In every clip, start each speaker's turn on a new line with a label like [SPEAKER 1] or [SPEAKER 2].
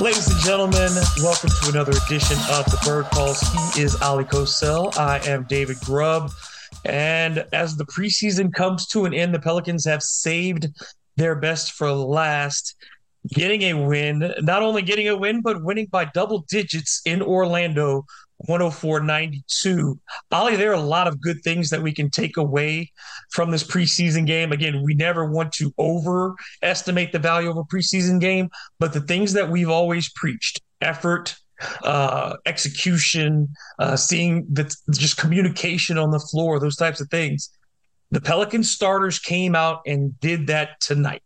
[SPEAKER 1] Ladies and gentlemen, welcome to another edition of the Bird Calls. He is Oleh Kosel. I am David Grubb. And as the preseason comes to an end, the Pelicans have saved their best for last, getting a win. Not only getting a win, but winning by double digits in Orlando 104.92. Ali, there are a lot of good things that we can take away from this preseason game. Again, we never want to overestimate the value of a preseason game, but the things that we've always preached effort, uh, execution, uh, seeing the just communication on the floor, those types of things. The Pelican starters came out and did that tonight.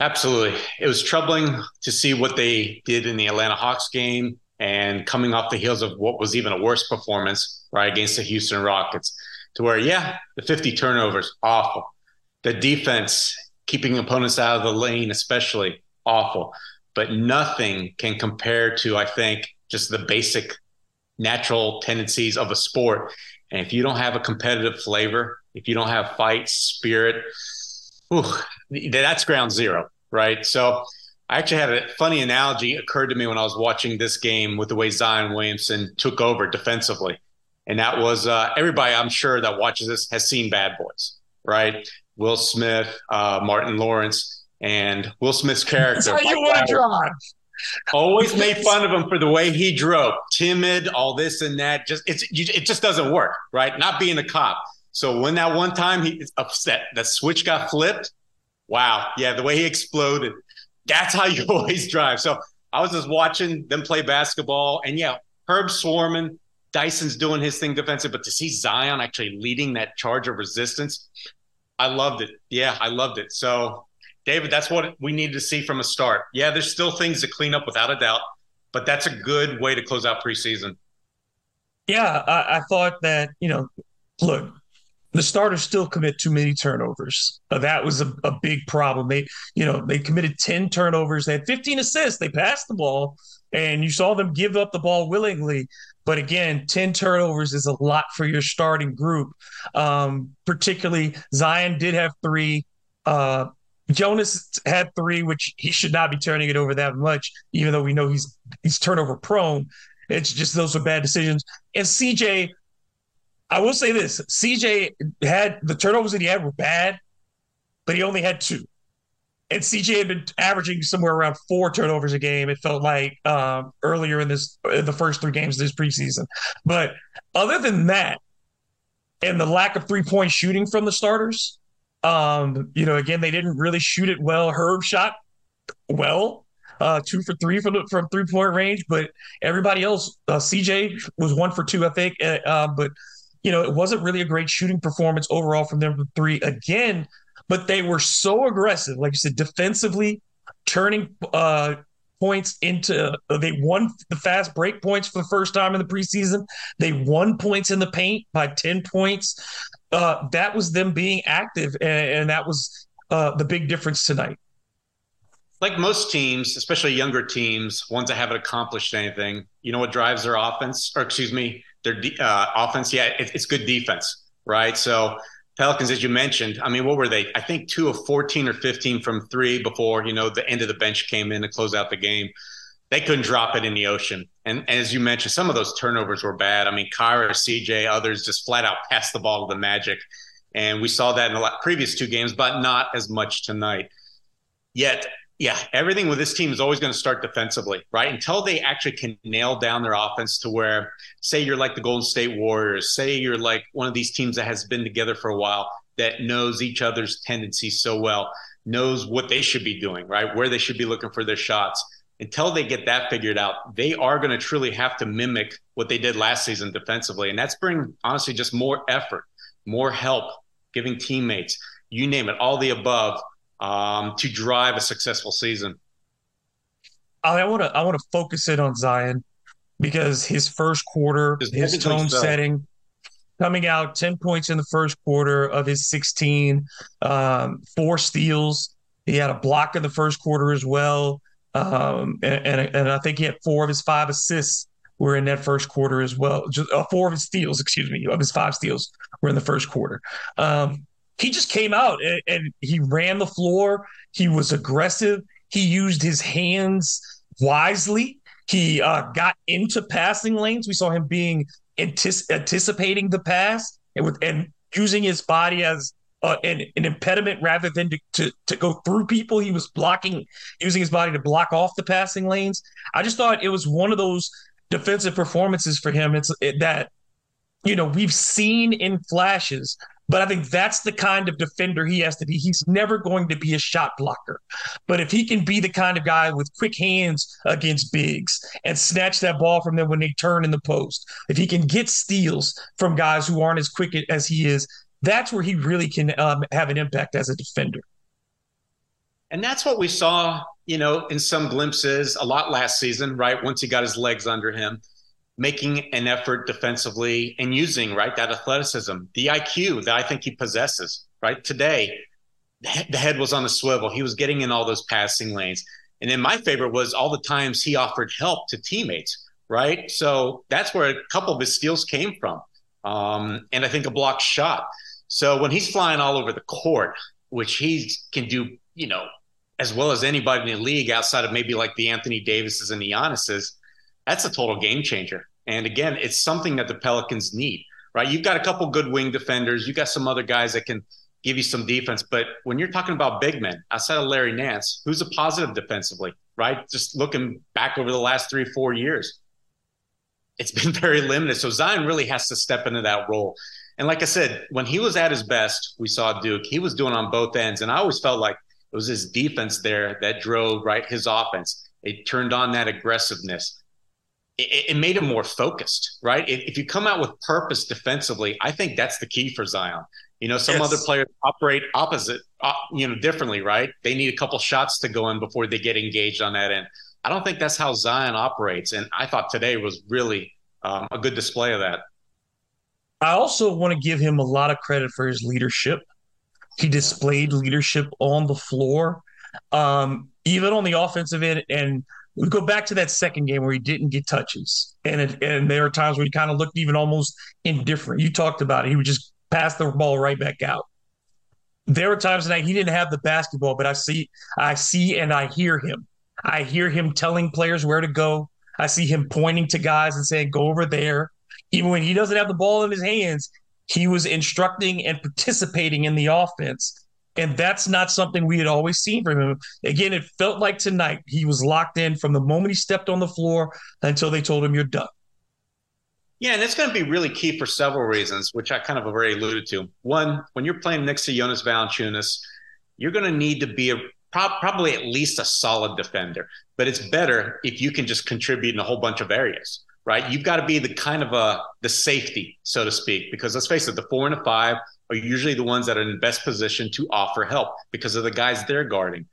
[SPEAKER 2] Absolutely. It was troubling to see what they did in the Atlanta Hawks game and coming off the heels of what was even a worse performance, right, against the Houston Rockets, to where, yeah, the 50 turnovers, awful. The defense, keeping opponents out of the lane, especially awful. But nothing can compare to, I think, just the basic natural tendencies of a sport. And if you don't have a competitive flavor, if you don't have fight, spirit, whew, that's ground zero, right? So I actually had a funny analogy occurred to me when I was watching this game with the way Zion Williamson took over defensively. And that was uh, everybody I'm sure that watches this has seen Bad Boys, right? Will Smith, uh, Martin Lawrence, and Will Smith's character.
[SPEAKER 1] That's how you want to drive.
[SPEAKER 2] Always made fun of him for the way he drove, timid, all this and that. Just it's it just doesn't work, right? Not being a cop. So when that one time he upset, that switch got flipped. Wow, yeah, the way he exploded that's how you always drive. So I was just watching them play basketball, and yeah, Herb swarming, Dyson's doing his thing defensive, but to see Zion actually leading that charge of resistance, I loved it. Yeah, I loved it. So, David, that's what we needed to see from a start. Yeah, there's still things to clean up without a doubt, but that's a good way to close out preseason.
[SPEAKER 1] Yeah, I, I thought that, you know, look, the starters still commit too many turnovers. Uh, that was a, a big problem. They, you know, they committed 10 turnovers. They had 15 assists. They passed the ball, and you saw them give up the ball willingly. But again, 10 turnovers is a lot for your starting group. Um, particularly, Zion did have three. Uh, Jonas had three, which he should not be turning it over that much, even though we know he's he's turnover prone. It's just those are bad decisions. And CJ I will say this: CJ had the turnovers that he had were bad, but he only had two. And CJ had been averaging somewhere around four turnovers a game. It felt like um, earlier in this, in the first three games of this preseason. But other than that, and the lack of three point shooting from the starters, um, you know, again, they didn't really shoot it well. Herb shot well, uh, two for three from from three point range, but everybody else, uh, CJ was one for two, I think. Uh, uh but you know, it wasn't really a great shooting performance overall from them three again, but they were so aggressive, like you said, defensively, turning uh, points into uh, they won the fast break points for the first time in the preseason. They won points in the paint by 10 points. Uh, that was them being active, and, and that was uh, the big difference tonight.
[SPEAKER 2] Like most teams, especially younger teams, ones that haven't accomplished anything, you know what drives their offense, or excuse me, their uh, offense, yeah, it, it's good defense, right? So Pelicans, as you mentioned, I mean, what were they? I think two of 14 or 15 from three before, you know, the end of the bench came in to close out the game. They couldn't drop it in the ocean. And, and as you mentioned, some of those turnovers were bad. I mean, Kira, CJ, others just flat out passed the ball to the Magic. And we saw that in the previous two games, but not as much tonight. Yet yeah, everything with this team is always going to start defensively, right? Until they actually can nail down their offense to where, say, you're like the Golden State Warriors, say you're like one of these teams that has been together for a while that knows each other's tendencies so well, knows what they should be doing, right? Where they should be looking for their shots. Until they get that figured out, they are going to truly have to mimic what they did last season defensively. And that's bringing, honestly, just more effort, more help, giving teammates, you name it, all the above um, to drive a successful season.
[SPEAKER 1] I want to I want to focus it on Zion because his first quarter, his, his tone setting, coming out ten points in the first quarter of his sixteen, um, four steals. He had a block in the first quarter as well, um, and, and, and I think he had four of his five assists were in that first quarter as well. Just uh, four of his steals, excuse me, of his five steals were in the first quarter. Um, he just came out and, and he ran the floor. He was aggressive. He used his hands wisely. He uh, got into passing lanes. We saw him being antici- anticipating the pass and with and using his body as uh, an, an impediment rather than to, to to go through people. He was blocking, using his body to block off the passing lanes. I just thought it was one of those defensive performances for him. It's it, that you know we've seen in flashes but I think that's the kind of defender he has to be. He's never going to be a shot blocker. But if he can be the kind of guy with quick hands against bigs and snatch that ball from them when they turn in the post, if he can get steals from guys who aren't as quick as he is, that's where he really can um, have an impact as a defender.
[SPEAKER 2] And that's what we saw, you know, in some glimpses a lot last season, right? Once he got his legs under him making an effort defensively and using right that athleticism, the IQ that I think he possesses. Right today, the head was on the swivel. He was getting in all those passing lanes. And then my favorite was all the times he offered help to teammates. Right, so that's where a couple of his steals came from, um, and I think a block shot. So when he's flying all over the court, which he can do, you know, as well as anybody in the league outside of maybe like the Anthony Davises and the Giannis's, that's a total game changer. And again, it's something that the Pelicans need, right? You've got a couple good wing defenders, you got some other guys that can give you some defense. But when you're talking about big men outside of Larry Nance, who's a positive defensively, right? Just looking back over the last three, four years, it's been very limited. So Zion really has to step into that role. And like I said, when he was at his best, we saw Duke, he was doing on both ends. And I always felt like it was his defense there that drove right his offense. It turned on that aggressiveness it, it, made him more focused, right? If, if, you come out with purpose defensively, I think that's the key for Zion. You know, some yes. other players operate opposite, uh, you know, differently, right? They need a couple shots to go in before they get engaged on that end. I don't think that's how Zion operates, and I thought today was really um, a good display of that.
[SPEAKER 1] I also want to give him a lot of credit for his leadership. He displayed leadership on the floor, um, even on the offensive end, and we go back to that second game where he didn't get touches, and it, and there are times where he kind of looked even almost indifferent. You talked about it; he would just pass the ball right back out. There were times tonight he didn't have the basketball, but I see, I see, and I hear him. I hear him telling players where to go. I see him pointing to guys and saying, "Go over there." Even when he doesn't have the ball in his hands, he was instructing and participating in the offense and that's not something we had always seen from him. Again, it felt like tonight he was locked in from the moment he stepped on the floor until they told him you're done.
[SPEAKER 2] Yeah, and it's going to be really key for several reasons, which I kind of already alluded to. One, when you're playing next to Jonas Valanciunas, you're going to need to be a probably at least a solid defender. But it's better if you can just contribute in a whole bunch of areas, right? You've got to be the kind of a the safety, so to speak, because let's face it, the four and a five are usually the ones that are in the best position to offer help because of the guys they're guarding.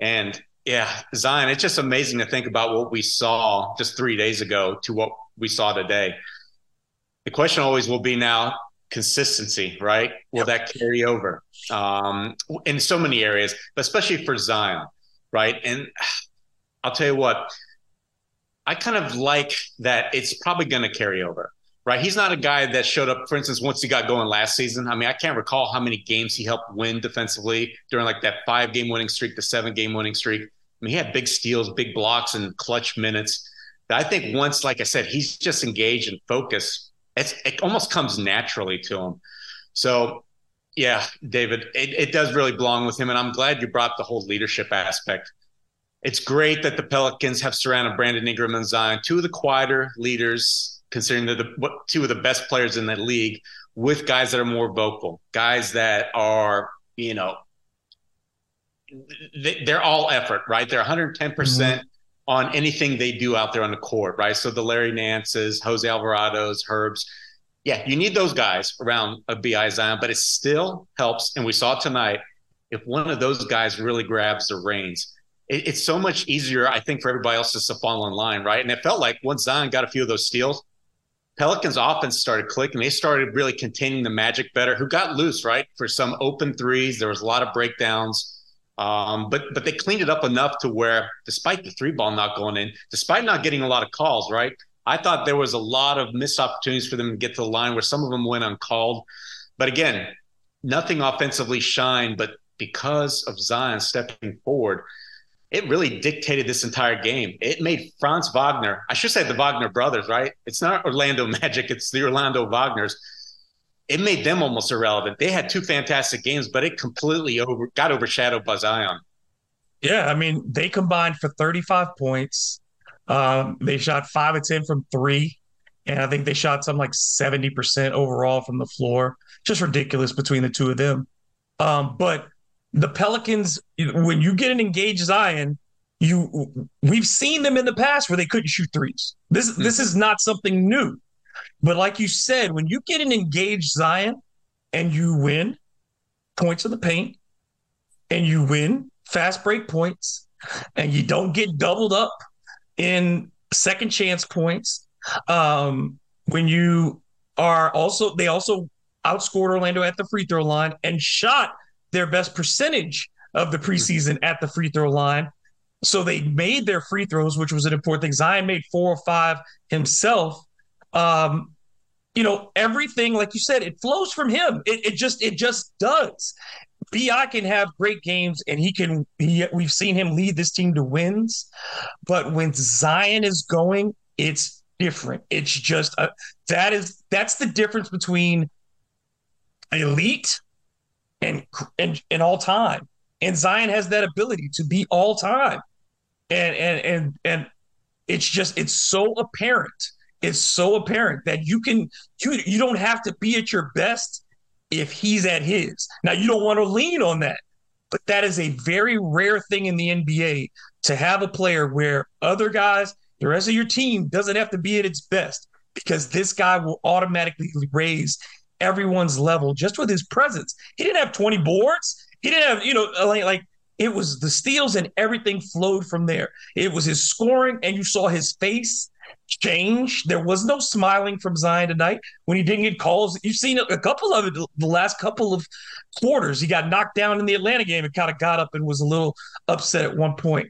[SPEAKER 2] And yeah, Zion, it's just amazing to think about what we saw just three days ago to what we saw today. The question always will be now consistency, right? Will yep. that carry over um, in so many areas, but especially for Zion, right? And I'll tell you what, I kind of like that it's probably going to carry over right? He's not a guy that showed up, for instance, once he got going last season. I mean, I can't recall how many games he helped win defensively during like that five game winning streak, the seven game winning streak. I mean, he had big steals, big blocks, and clutch minutes. I think once, like I said, he's just engaged and focused, it almost comes naturally to him. So, yeah, David, it, it does really belong with him. And I'm glad you brought the whole leadership aspect it's great that the Pelicans have surrounded Brandon Ingram and Zion, two of the quieter leaders, considering they're the two of the best players in the league, with guys that are more vocal, guys that are, you know, they're all effort, right? They're 110% mm-hmm. on anything they do out there on the court, right? So the Larry Nances, Jose Alvarado's, Herbs. Yeah, you need those guys around a BI Zion, but it still helps. And we saw tonight if one of those guys really grabs the reins, it, it's so much easier, I think, for everybody else just to fall in line, right? And it felt like once Zion got a few of those steals, Pelicans offense started clicking. They started really containing the Magic better, who got loose, right? For some open threes. There was a lot of breakdowns. Um, but but they cleaned it up enough to where, despite the three ball not going in, despite not getting a lot of calls, right? I thought there was a lot of missed opportunities for them to get to the line where some of them went uncalled. But again, nothing offensively shined. But because of Zion stepping forward, it really dictated this entire game. It made Franz Wagner, I should say the Wagner brothers, right? It's not Orlando Magic, it's the Orlando Wagners it made them almost irrelevant. They had two fantastic games, but it completely over got overshadowed by Zion.
[SPEAKER 1] Yeah, I mean, they combined for 35 points. Um, they shot five of 10 from three. And I think they shot something like 70% overall from the floor. Just ridiculous between the two of them. Um, but the Pelicans, when you get an engaged Zion, you we've seen them in the past where they couldn't shoot threes. This this is not something new. But like you said, when you get an engaged Zion and you win points in the paint and you win fast break points and you don't get doubled up in second chance points, um, when you are also, they also outscored Orlando at the free throw line and shot their best percentage of the preseason at the free throw line. So they made their free throws, which was an important thing. Zion made four or five himself. Um, you know, everything, like you said, it flows from him. It, it just, it just does. Bi can have great games, and he can. He, we've seen him lead this team to wins, but when Zion is going, it's different. It's just a, that is that's the difference between elite and and and all time. And Zion has that ability to be all time, and and and and it's just it's so apparent It's so apparent that you can you, you don't have to be at your best if he's at his. Now you don't want to lean on that, but that is a very rare thing in the NBA to have a player where other guys, the rest of your team doesn't have to be at its best because this guy will automatically raise everyone's level just with his presence. He didn't have 20 boards. He didn't have, you know, uh, like, like it was the steals and everything flowed from there. It was his scoring, and you saw his face change. There was no smiling from Zion tonight when he didn't get calls. You've seen a couple of it the last couple of quarters. He got knocked down in the Atlanta game and kind of got up and was a little upset at one point.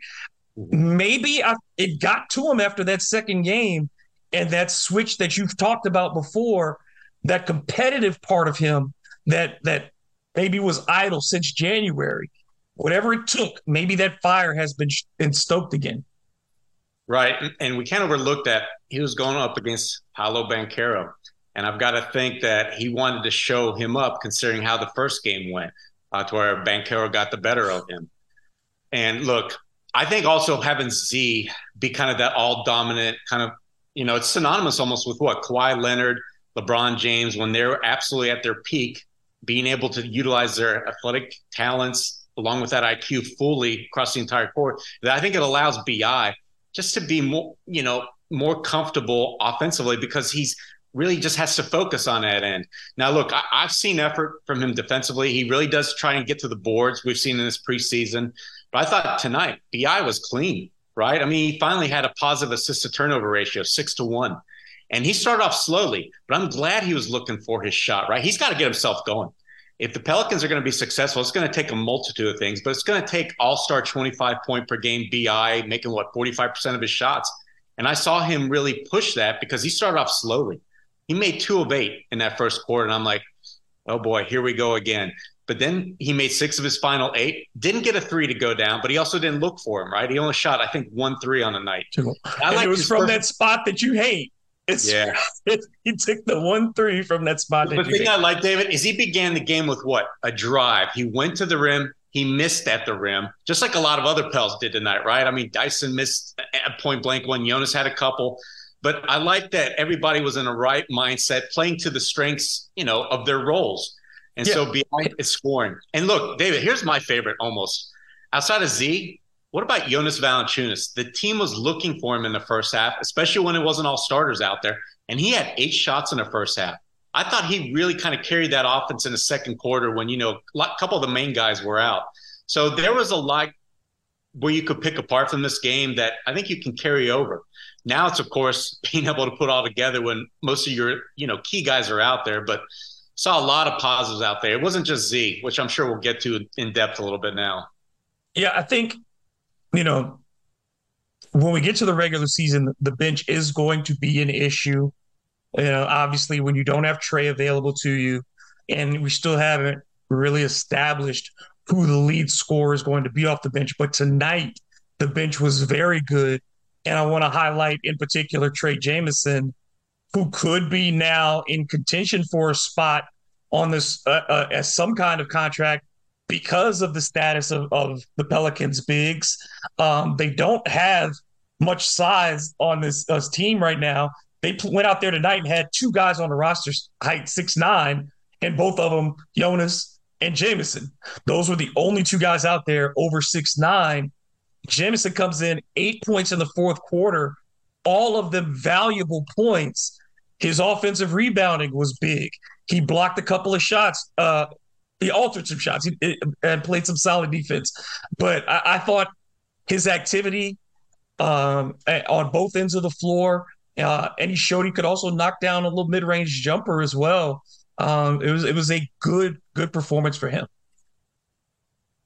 [SPEAKER 1] Maybe I, it got to him after that second game and that switch that you've talked about before, that competitive part of him that that maybe was idle since January. Whatever it took, maybe that fire has been, been stoked again.
[SPEAKER 2] Right. And we can't overlook that he was going up against Paolo Banchero. And I've got to think that he wanted to show him up considering how the first game went, uh, to where Banchero got the better of him. And look, I think also having Z be kind of that all dominant kind of, you know, it's synonymous almost with what Kawhi Leonard, LeBron James, when they're absolutely at their peak, being able to utilize their athletic talents along with that IQ fully across the entire court. I think it allows BI just to be more, you know, more comfortable offensively because he's really just has to focus on that end. Now, look, I, have seen effort from him defensively. He really does try and get to the boards. We've seen in this preseason, but I thought tonight Bi was clean, right? I mean, he finally had a positive assist to turnover ratio, six to one, and he started off slowly. But I'm glad he was looking for his shot. Right, he's got to get himself going if the Pelicans are going to be successful, it's going to take a multitude of things, but it's going to take all star 25 point per game BI making what 45% of his shots. And I saw him really push that because he started off slowly. He made two of eight in that first quarter. And I'm like, oh boy, here we go again. But then he made six of his final eight. Didn't get a three to go down, but he also didn't look for him, right? He only shot, I think, one three on the night.
[SPEAKER 1] I like it was from first- that spot that you hate. It's, yeah. he took the one three from that spot.
[SPEAKER 2] The thing I like, David, is he began the game with what? A drive. He went to the rim, he missed at the rim, just like a lot of other Pels did tonight, right? I mean, Dyson missed at point blank one. Jonas had a couple, but I like that everybody was in a right mindset, playing to the strengths, you know, of their roles. And yeah. so behind is scoring. And look, David, here's my favorite almost. Outside of Z, what about Jonas Valanciunas? The team was looking for him in the first half, especially when it wasn't all starters out there. And he had eight shots in the first half. I thought he really kind of carried that offense in the second quarter when, you know, a couple of the main guys were out. So there was a lot where you could pick apart from this game that I think you can carry over. Now it's of course being able to put all together when most of your, you know, key guys are out there, but saw a lot of positives out there. It wasn't just Z, which I'm sure we'll get to in depth a little bit now.
[SPEAKER 1] Yeah, I think, you know, when we get to the regular season, the bench is going to be an issue. You know, obviously, when you don't have Trey available to you, and we still haven't really established who the lead scorer is going to be off the bench. But tonight, the bench was very good. And I want to highlight in particular Trey Jemison, who could be now in contention for a spot on this uh, uh, as some kind of contract because of the status of, of the Pelicans bigs. Um, they don't have much size on this uh, team right now. They went out there tonight and had two guys on the roster height six nine, and both of them Jonas and Jemison. Those were the only two guys out there over six nine. Jemison comes in eight points in the fourth quarter, all of them valuable points. His offensive rebounding was big. He blocked a couple of shots. Uh, he altered some shots and played some solid defense. But I, I thought his activity um, on both ends of the floor uh, and he showed he could also knock down a little mid-range jumper as well. Um, it was it was a good good performance for him.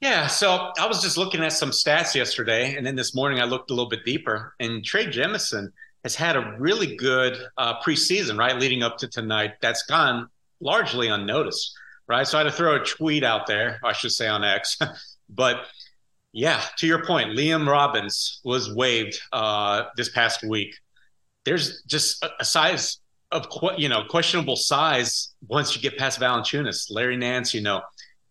[SPEAKER 2] Yeah, so I was just looking at some stats yesterday, and then this morning I looked a little bit deeper. And Trey Jemison has had a really good uh, preseason, right, leading up to tonight. That's gone largely unnoticed, right? So I had to throw a tweet out there, I should say on X, but yeah, to your point, Liam Robbins was waived uh, this past week there's just a, size of you know questionable size once you get past Valanciunas. Larry Nance, you know,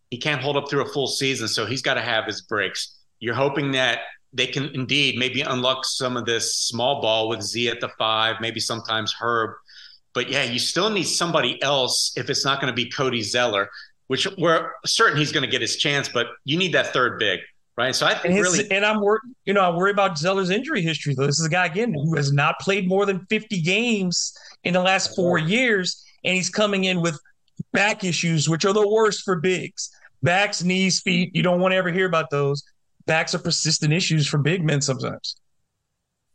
[SPEAKER 2] he can't hold up through a full season, so he's got to have his breaks. You're hoping that they can indeed maybe unlock some of this small ball with Z at the five, maybe sometimes Herb. But yeah, you still need somebody else if it's not going to be Cody Zeller, which we're certain he's going to get his chance, but you need that third big right? So I think
[SPEAKER 1] and
[SPEAKER 2] really,
[SPEAKER 1] and I'm worried. You know, I worry about Zeller's injury history. Though this is a guy again who has not played more than 50 games in the last four years, and he's coming in with back issues, which are the worst for bigs. Backs, knees, feet. You don't want to ever hear about those. Backs are persistent issues for big men sometimes.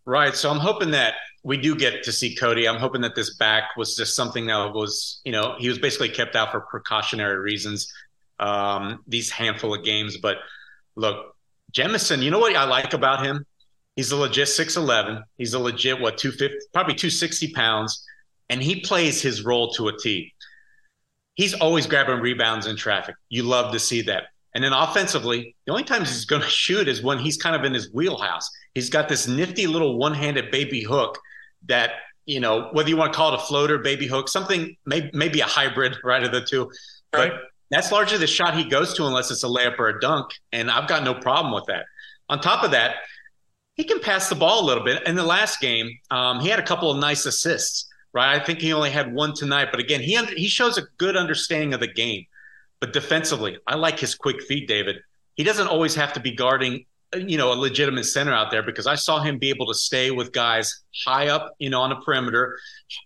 [SPEAKER 2] Right. So I'm hoping that we do get to see Cody. I'm hoping that this back was just something that was, you know, he was basically kept out for precautionary reasons. Um, these handful of games, but look, Jemison, you know what I like about him? He's a legit 6'11. He's a legit, what, 250, probably 260 pounds. And he plays his role to a T. He's always grabbing rebounds in traffic. You love to see that. And then offensively, the only times he's going to shoot is when he's kind of in his wheelhouse. He's got this nifty little one handed baby hook that, you know, whether you want to call it a floater, baby hook, something, maybe, maybe a hybrid, right, of the two. Right. But that's largely the shot he goes to unless it's a layup or a dunk. And I've got no problem with that. On top of that, he can pass the ball a little bit. In the last game, um, he had a couple of nice assists, right? I think he only had one tonight. But again, he, he shows a good understanding of the game. But defensively, I like his quick feet, David. He doesn't always have to be guarding you know a legitimate center out there because I saw him be able to stay with guys high up, you know, on the perimeter,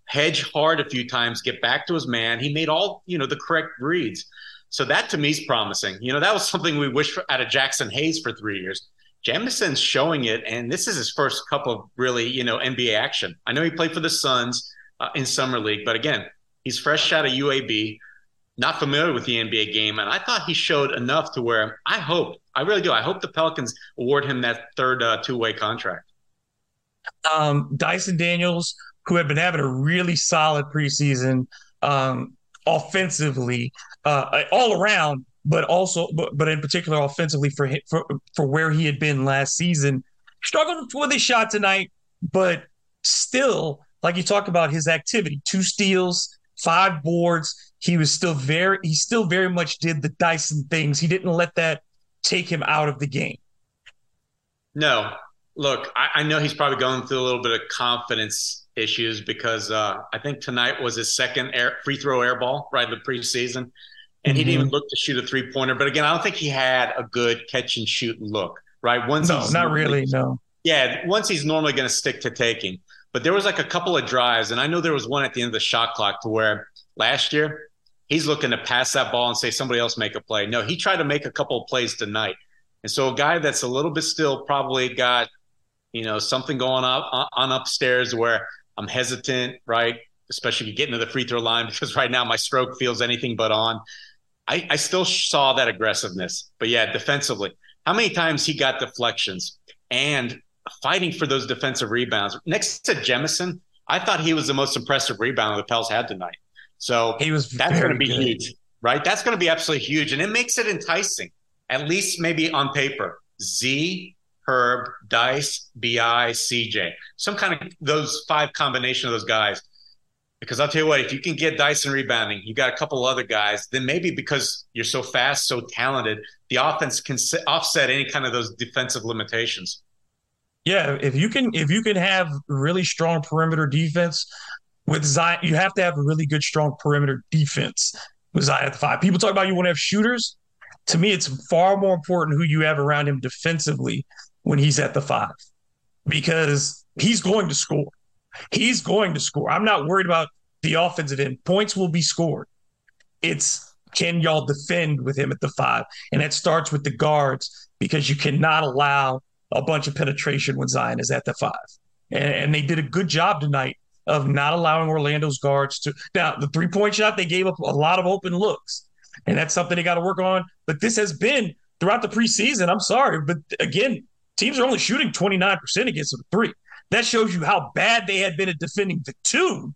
[SPEAKER 2] hedge hard a few times, get back to his man. He made all you know the correct reads. So that to me is promising. You know, that was something we wish out of Jaxson Hayes for three years. Jemison's showing it, and this is his first couple of really, you know, NBA action. I know he played for the Suns uh, in summer league, but again, he's fresh out of UAB, not familiar with the NBA game, and I thought he showed enough to where I hope, I really do, I hope the Pelicans award him that third uh, two-way contract.
[SPEAKER 1] Um, Dyson Daniels, who had been having a really solid preseason, um, offensively, uh, all around, but also, but, but in particular offensively for, for for where he had been last season. Struggled with his shot tonight, but still, like you talk about his activity, two steals, five boards. He was still very, he still very much did the Dyson things. He didn't let that take him out of the game.
[SPEAKER 2] No, look, I, I know he's probably going through a little bit of confidence issues because uh, I think tonight was his second air, free throw air ball right in the preseason, and mm-hmm. he didn't even mm-hmm. look to shoot a three pointer. But again, I don't think he had a good catch and shoot look. Right?
[SPEAKER 1] Once no, not really. No.
[SPEAKER 2] Yeah, once he's normally going to stick to taking. But there was like a couple of drives, and I know there was one at the end of the shot clock to where last year he's looking to pass that ball and say somebody else make a play. No, he tried to make a couple of plays tonight. And so a guy that's a little bit still probably got, you know, something going up uh, on upstairs where I'm hesitant, right? Especially if you get into the free throw line because right now my stroke feels anything but on. I, I still saw that aggressiveness. But yeah, defensively, how many times he got deflections and fighting for those defensive rebounds. Next to Jemison, I thought he was the most impressive rebounder the Pels had tonight. So
[SPEAKER 1] he was
[SPEAKER 2] that's going to be
[SPEAKER 1] good.
[SPEAKER 2] huge, right? That's going to be absolutely huge, and it makes it enticing, at least maybe on paper. Z, Herb, Dice, Bi, CJ, some kind of those five combination of those guys. Because I'll tell you what, if you can get Dyson rebounding, you got a couple other guys, then maybe because you're so fast, so talented, the offense can offset any kind of those defensive limitations.
[SPEAKER 1] Yeah, if you can if you can have really strong perimeter defense with Zion, you have to have a really good strong perimeter defense with Zion at the five. People talk about you want to have shooters. To me, it's far more important who you have around him defensively when he's at the five because he's going to score. He's going to score. I'm not worried about the offensive end. Points will be scored. It's can y'all defend with him at the five? And that starts with the guards because you cannot allow a bunch of penetration when Zion is at the five. And, and they did a good job tonight of not allowing Orlando's guards to. Now, the three point shot, they gave up a lot of open looks. And that's something they got to work on. But this has been throughout the preseason. I'm sorry. But again, teams are only shooting 29% against the three. That shows you how bad they had been at defending the 2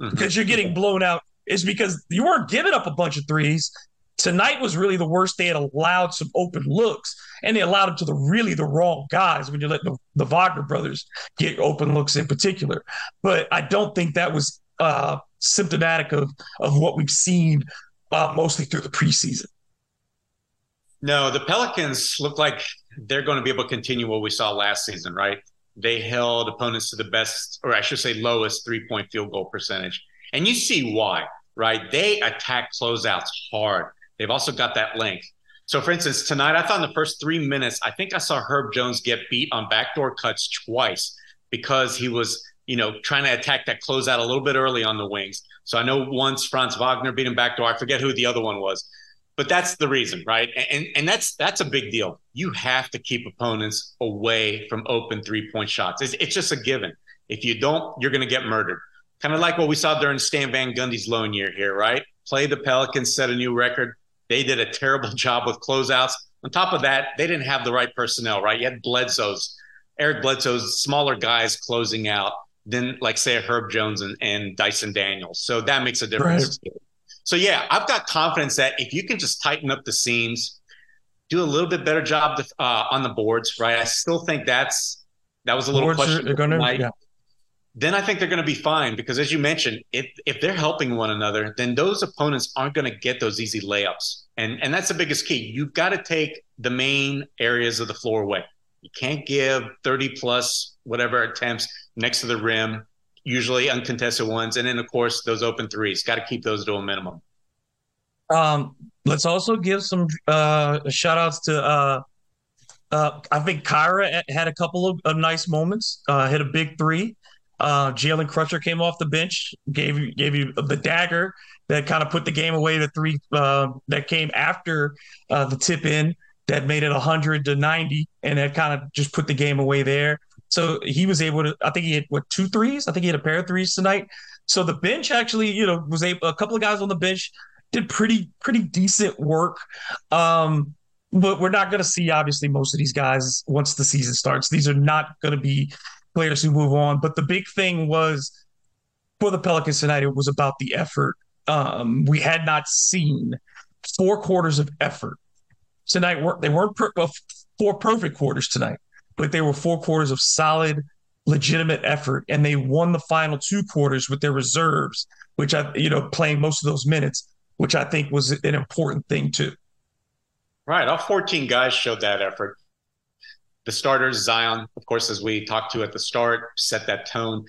[SPEAKER 1] mm-hmm. because you're getting blown out. Is because you weren't giving up a bunch of threes. Tonight was really the worst. They had allowed some open looks, and they allowed them to the really the wrong guys when you let the, the Wagner brothers get open looks in particular. But I don't think that was uh, symptomatic of of what we've seen uh, mostly through the preseason.
[SPEAKER 2] No, the Pelicans look like they're going to be able to continue what we saw last season, right? They held opponents to the best, or I should say, lowest three point field goal percentage. And you see why, right? They attack closeouts hard. They've also got that length. So, for instance, tonight I thought in the first three minutes, I think I saw Herb Jones get beat on backdoor cuts twice because he was, you know, trying to attack that closeout a little bit early on the wings. So I know once Franz Wagner beat him backdoor. I forget who the other one was, but that's the reason, right? And and that's that's a big deal. You have to keep opponents away from open three point shots. It's, it's just a given. If you don't, you're going to get murdered. Kind of like what we saw during Stan Van Gundy's lone year here, right? Play the Pelicans, set a new record they did a terrible job with closeouts. On top of that, they didn't have the right personnel, right? You had Bledsoe's, Eric Bledsoe's smaller guys closing out than, like, say, Herb Jones and, and Dyson Daniels. So that makes a difference. Right. So, yeah, I've got confidence that if you can just tighten up the seams, do a little bit better job uh, on the boards, right? I still think that's that was a little boards question. Are, gonna, yeah then I think they're going to be fine because, as you mentioned, if if they're helping one another, then those opponents aren't going to get those easy layups, and and that's the biggest key. You've got to take the main areas of the floor away. You can't give thirty plus whatever attempts next to the rim, usually uncontested ones, and then of course those open threes. Got to keep those to a minimum.
[SPEAKER 1] Um, let's also give some uh, shout outs to uh, uh, I think Kira had a couple of, of nice moments. Uh, hit a big three. Uh, Jalen Crutcher came off the bench, gave you gave you the dagger that kind of put the game away. The three uh, that came after uh, the tip in that made it 100 to 90, and that kind of just put the game away there. So he was able to. I think he had what two threes. I think he had a pair of threes tonight. So the bench actually, you know, was able. A couple of guys on the bench did pretty pretty decent work. Um, but we're not going to see obviously most of these guys once the season starts. These are not going to be players who move on. But the big thing was for the Pelicans tonight, it was about the effort. Um, we had not seen four quarters of effort tonight. They weren't per- four perfect quarters tonight, but they were four quarters of solid, legitimate effort, and they won the final two quarters with their reserves, which I, you know, playing most of those minutes, which I think was an important thing too.
[SPEAKER 2] Right. All 14 guys showed that effort. The starters, Zion, of course, as we talked to at the start, set that tone.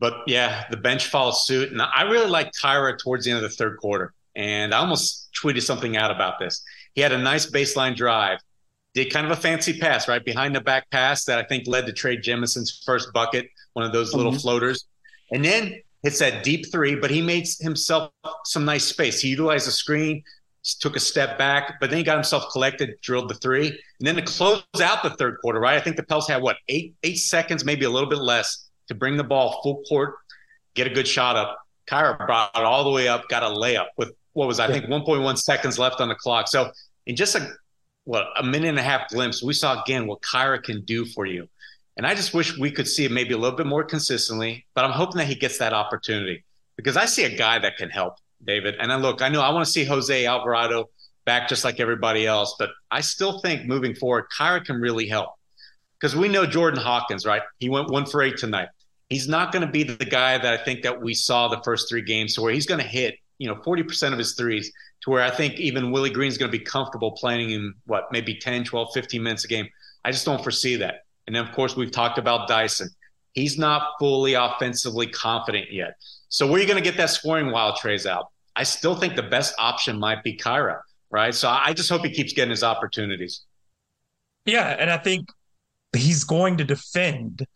[SPEAKER 2] But yeah, the bench follows suit. And I really like Kira towards the end of the third quarter. And I almost tweeted something out about this. He had a nice baseline drive, did kind of a fancy pass, right? Behind the back pass that I think led to Trey Jemison's first bucket, one of those little mm-hmm. floaters. And then hits that deep three, but he made himself some nice space. He utilized the screen, took a step back, but then he got himself collected, drilled the three. And then to close out the third quarter, right? I think the Pels had what, eight, eight seconds, maybe a little bit less to bring the ball full court, get a good shot up. Kira brought it all the way up, got a layup with what was I think 1.1 seconds left on the clock. So in just a what a minute and a half glimpse, we saw again what Kira can do for you. And I just wish we could see it maybe a little bit more consistently, but I'm hoping that he gets that opportunity because I see a guy that can help David. And I look, I know I want to see Jose Alvarado back just like everybody else, but I still think moving forward, Kira can really help because we know Jordan Hawkins, right? He went one for eight tonight. He's not going to be the guy that I think that we saw the first three games, to where he's going to hit, you know, 40% of his threes, to where I think even Willie Green's going to be comfortable playing in what, maybe 10, 12, 15 minutes a game. I just don't foresee that. And then, of course, we've talked about Dyson. He's not fully offensively confident yet. So where are you going to get that scoring while Trey's out? I still think the best option might be Kira, right? So I just hope he keeps getting his opportunities.
[SPEAKER 1] Yeah, and I think he's going to defend.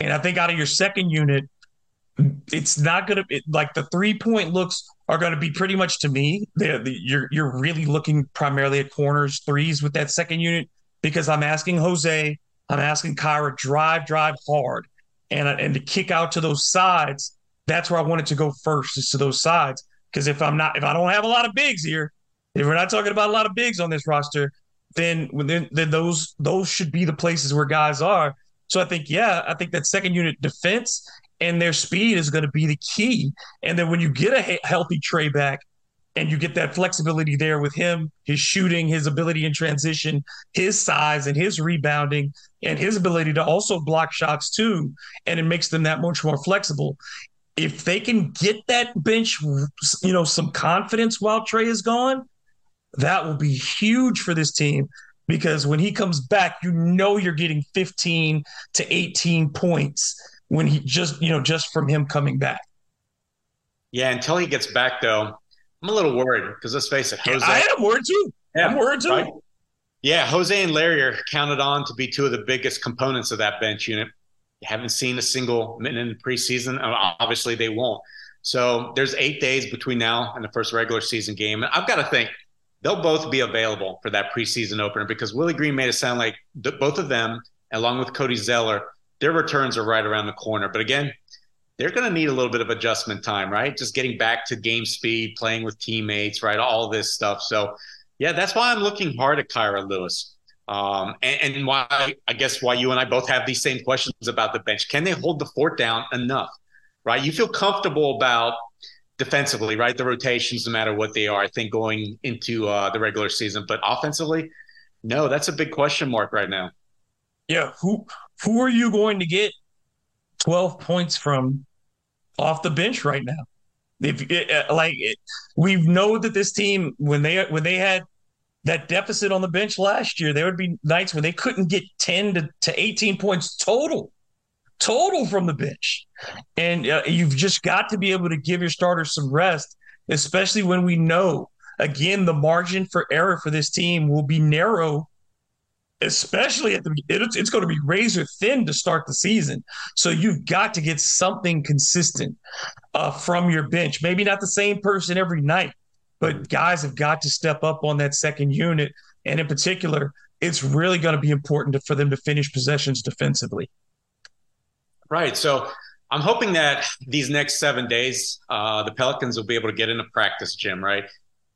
[SPEAKER 1] And I think out of your second unit, it's not going to it, like the three point looks are going to be pretty much to me. The, you're you're really looking primarily at corners, threes with that second unit because I'm asking Jose, I'm asking Kira drive, drive hard, and and to kick out to those sides. That's where I wanted to go first is to those sides because if I'm not if I don't have a lot of bigs here, if we're not talking about a lot of bigs on this roster, then then then those those should be the places where guys are. So I think yeah, I think that second unit defense and their speed is going to be the key. And then when you get a healthy Trey back and you get that flexibility there with him, his shooting, his ability in transition, his size and his rebounding, and his ability to also block shots too, and it makes them that much more flexible. If they can get that bench, you know, some confidence while Trey is gone, that will be huge for this team because when he comes back, you know you're getting 15 to 18 points when he just, you know, just from him coming back.
[SPEAKER 2] Yeah, until he gets back though, I'm a little worried because let's face it, Jose.
[SPEAKER 1] Yeah, I am worried too. Yeah, I'm worried too. Right?
[SPEAKER 2] Yeah, Jose and Larry are counted on to be two of the biggest components of that bench unit. Haven't seen a single minute in the preseason. Uh, obviously, they won't. So there's eight days between now and the first regular season game. And I've got to think they'll both be available for that preseason opener because Willie Green made it sound like both of them, along with Cody Zeller, their returns are right around the corner. But again, they're going to need a little bit of adjustment time, right? Just getting back to game speed, playing with teammates, right? All this stuff. So, yeah, that's why I'm looking hard at Kira Lewis. Um, and, and why I guess why you and I both have these same questions about the bench. Can they hold the fort down enough? Right? You feel comfortable about defensively, right? The rotations, no matter what they are, I think going into uh, the regular season. But offensively, no, that's a big question mark right now.
[SPEAKER 1] Yeah, who who are you going to get twelve points from off the bench right now? If it, uh, like it, we know that this team when they when they had that deficit on the bench last year, there would be nights when they couldn't get ten to, to eighteen points total total from the bench. And uh, you've just got to be able to give your starters some rest, especially when we know, again, the margin for error for this team will be narrow, especially at the it's, it's going to be razor thin to start the season. So you've got to get something consistent uh, from your bench. Maybe not the same person every night, but guys have got to step up on that second unit. And in particular, it's really going to be important to, for them to finish possessions defensively.
[SPEAKER 2] Right. So I'm hoping that these next seven days, uh, the Pelicans will be able to get in into practice gym, right,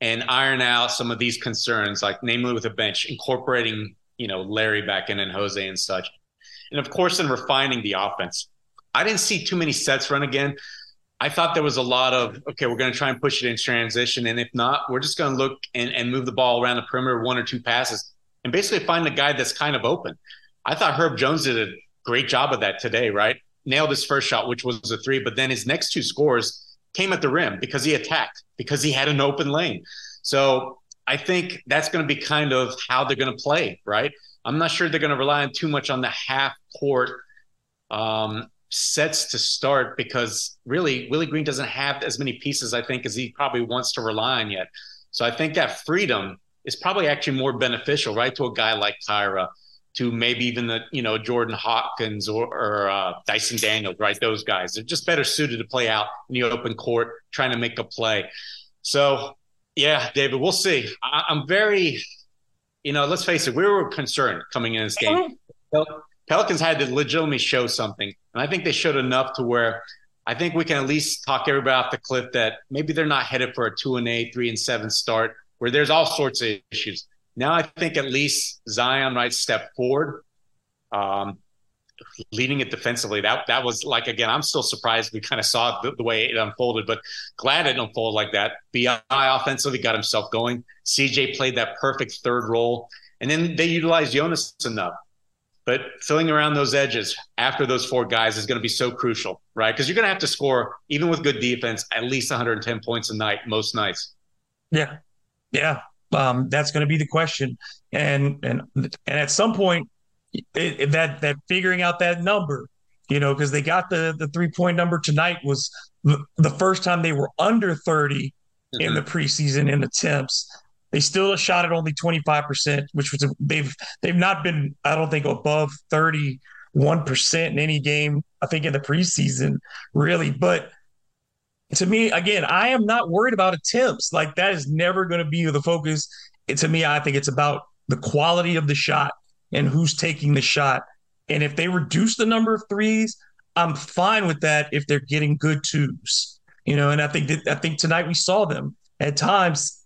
[SPEAKER 2] and iron out some of these concerns, like namely with the bench, incorporating you know Larry back in and Jose and such, and of course in refining the offense. I didn't see too many sets run again. I thought there was a lot of okay, we're going to try and push it in transition, and if not, we're just going to look and, and move the ball around the perimeter, one or two passes, and basically find the guy that's kind of open. I thought Herb Jones did a great job of that today, right? Nailed his first shot, which was a three, but then his next two scores came at the rim because he attacked, because he had an open lane. So I think that's going to be kind of how they're going to play, right? I'm not sure they're going to rely on too much on the half court um, sets to start because really Willie Green doesn't have as many pieces, I think, as he probably wants to rely on yet. So I think that freedom is probably actually more beneficial, right, to a guy like Kira, to maybe even the you know Jordan Hawkins or, or uh, Dyson Daniels, right? Those guys they're just better suited to play out in the open court, trying to make a play. So yeah, David, we'll see. I, am very, you know, let's face it, we were concerned coming in this game. Pelicans had to legitimately show something, and I think they showed enough to where I think we can at least talk everybody off the cliff that maybe they're not headed for a two and eight, three and seven start where there's all sorts of issues. Now I think at least Zion might step forward, um, leading it defensively. That that was like again, I'm still surprised we kind of saw the, the, way it unfolded, but glad it unfolded like that. Bi offensively got himself going. CJ played that perfect third role, and then they utilized Jonas enough. But filling around those edges after those four guys is going to be so crucial, right? Because you're going to have to score, even with good defense, at least 110 points a night, most nights.
[SPEAKER 1] Yeah, yeah, um, that's going to be the question, and and and at some point, it, it, that that figuring out that number, you know, because they got the the three point number tonight was the first time they were under 30 mm-hmm. in the preseason in attempts. They still shot at only 25%, which was they've they've not been, I don't think, above 31% in any game, I think in the preseason, really. But to me, again, I am not worried about attempts. Like that is never going to be the focus. It, to me, I think it's about the quality of the shot and who's taking the shot. And if they reduce the number of threes, I'm fine with that if they're getting good twos. You know, and I think that I think tonight we saw them at times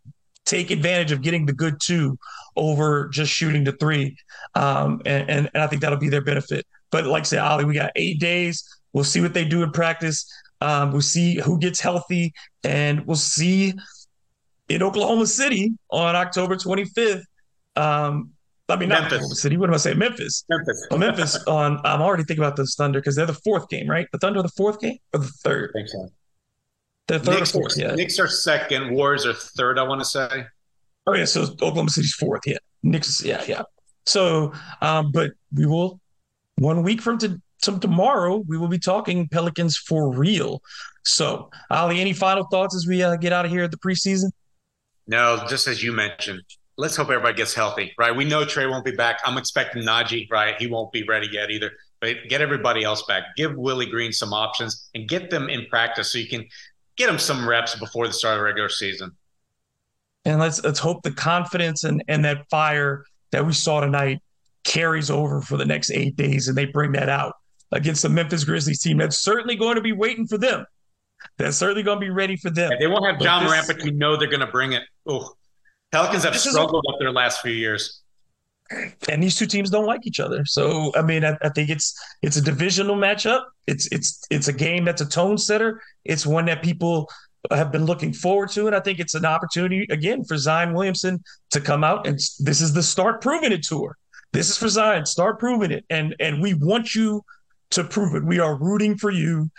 [SPEAKER 1] take advantage of getting the good two over just shooting the three. Um, and, and, and I think that'll be their benefit. But like I said, Oleh, we got eight days. We'll see what they do in practice. Um, we'll see who gets healthy, and we'll see in Oklahoma City on October 25th. Um, I mean, not Oklahoma City. What am I saying? Memphis. Memphis. Oh, Memphis on. I'm already thinking about the Thunder because they're the fourth game, right? The Thunder, the fourth game or the third?
[SPEAKER 2] I think so.
[SPEAKER 1] The third Knicks, or fourth, yeah.
[SPEAKER 2] Knicks are second. Warriors are third. I want to say.
[SPEAKER 1] Oh yeah, so Oklahoma City's fourth. Yeah, Knicks. Yeah, yeah. So, um, but we will one week from to, to tomorrow we will be talking Pelicans for real. So, Oleh, any final thoughts as we uh, get out of here at the preseason?
[SPEAKER 2] No, just as you mentioned, let's hope everybody gets healthy, right? We know Trey won't be back. I'm expecting Naji, right? He won't be ready yet either. But get everybody else back. Give Willie Green some options and get them in practice so you can get him some reps before the start of the regular season.
[SPEAKER 1] And let's let's hope the confidence and and that fire that we saw tonight carries over for the next eight days, and they bring that out against the Memphis Grizzlies team that's certainly going to be waiting for them. That's certainly going to be ready for them.
[SPEAKER 2] Yeah, they won't have Ja Morant, but you know they're going to bring it. Oh, Pelicans have struggled up their last few years
[SPEAKER 1] and these two teams don't like each other. So I mean, I, I, think it's it's a divisional matchup. It's it's it's a game that's a tone setter. It's one that people have been looking forward to, and I think it's an opportunity again for Zion Williamson to come out and this is the start proving it tour. This is for Zion. Start proving it, and and we want you to prove it. We are rooting for you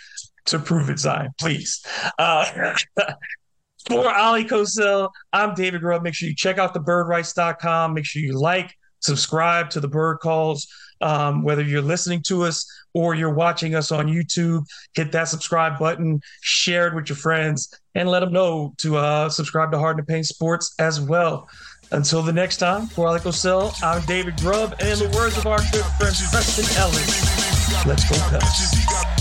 [SPEAKER 1] to prove it, Zion. Please. Uh, For Oleh Kosel, I'm David Grubb. Make sure you check out thebirdwrites.com. Make sure you like, subscribe to the Bird Calls. Um, whether you're listening to us or you're watching us on YouTube, hit that subscribe button, share it with your friends, and let them know to uh, subscribe to Hard to Paint Sports as well. Until the next time, for Oleh Kosel, I'm David Grubb, and in the words of our good friend Preston Ellis, let's go Cubs.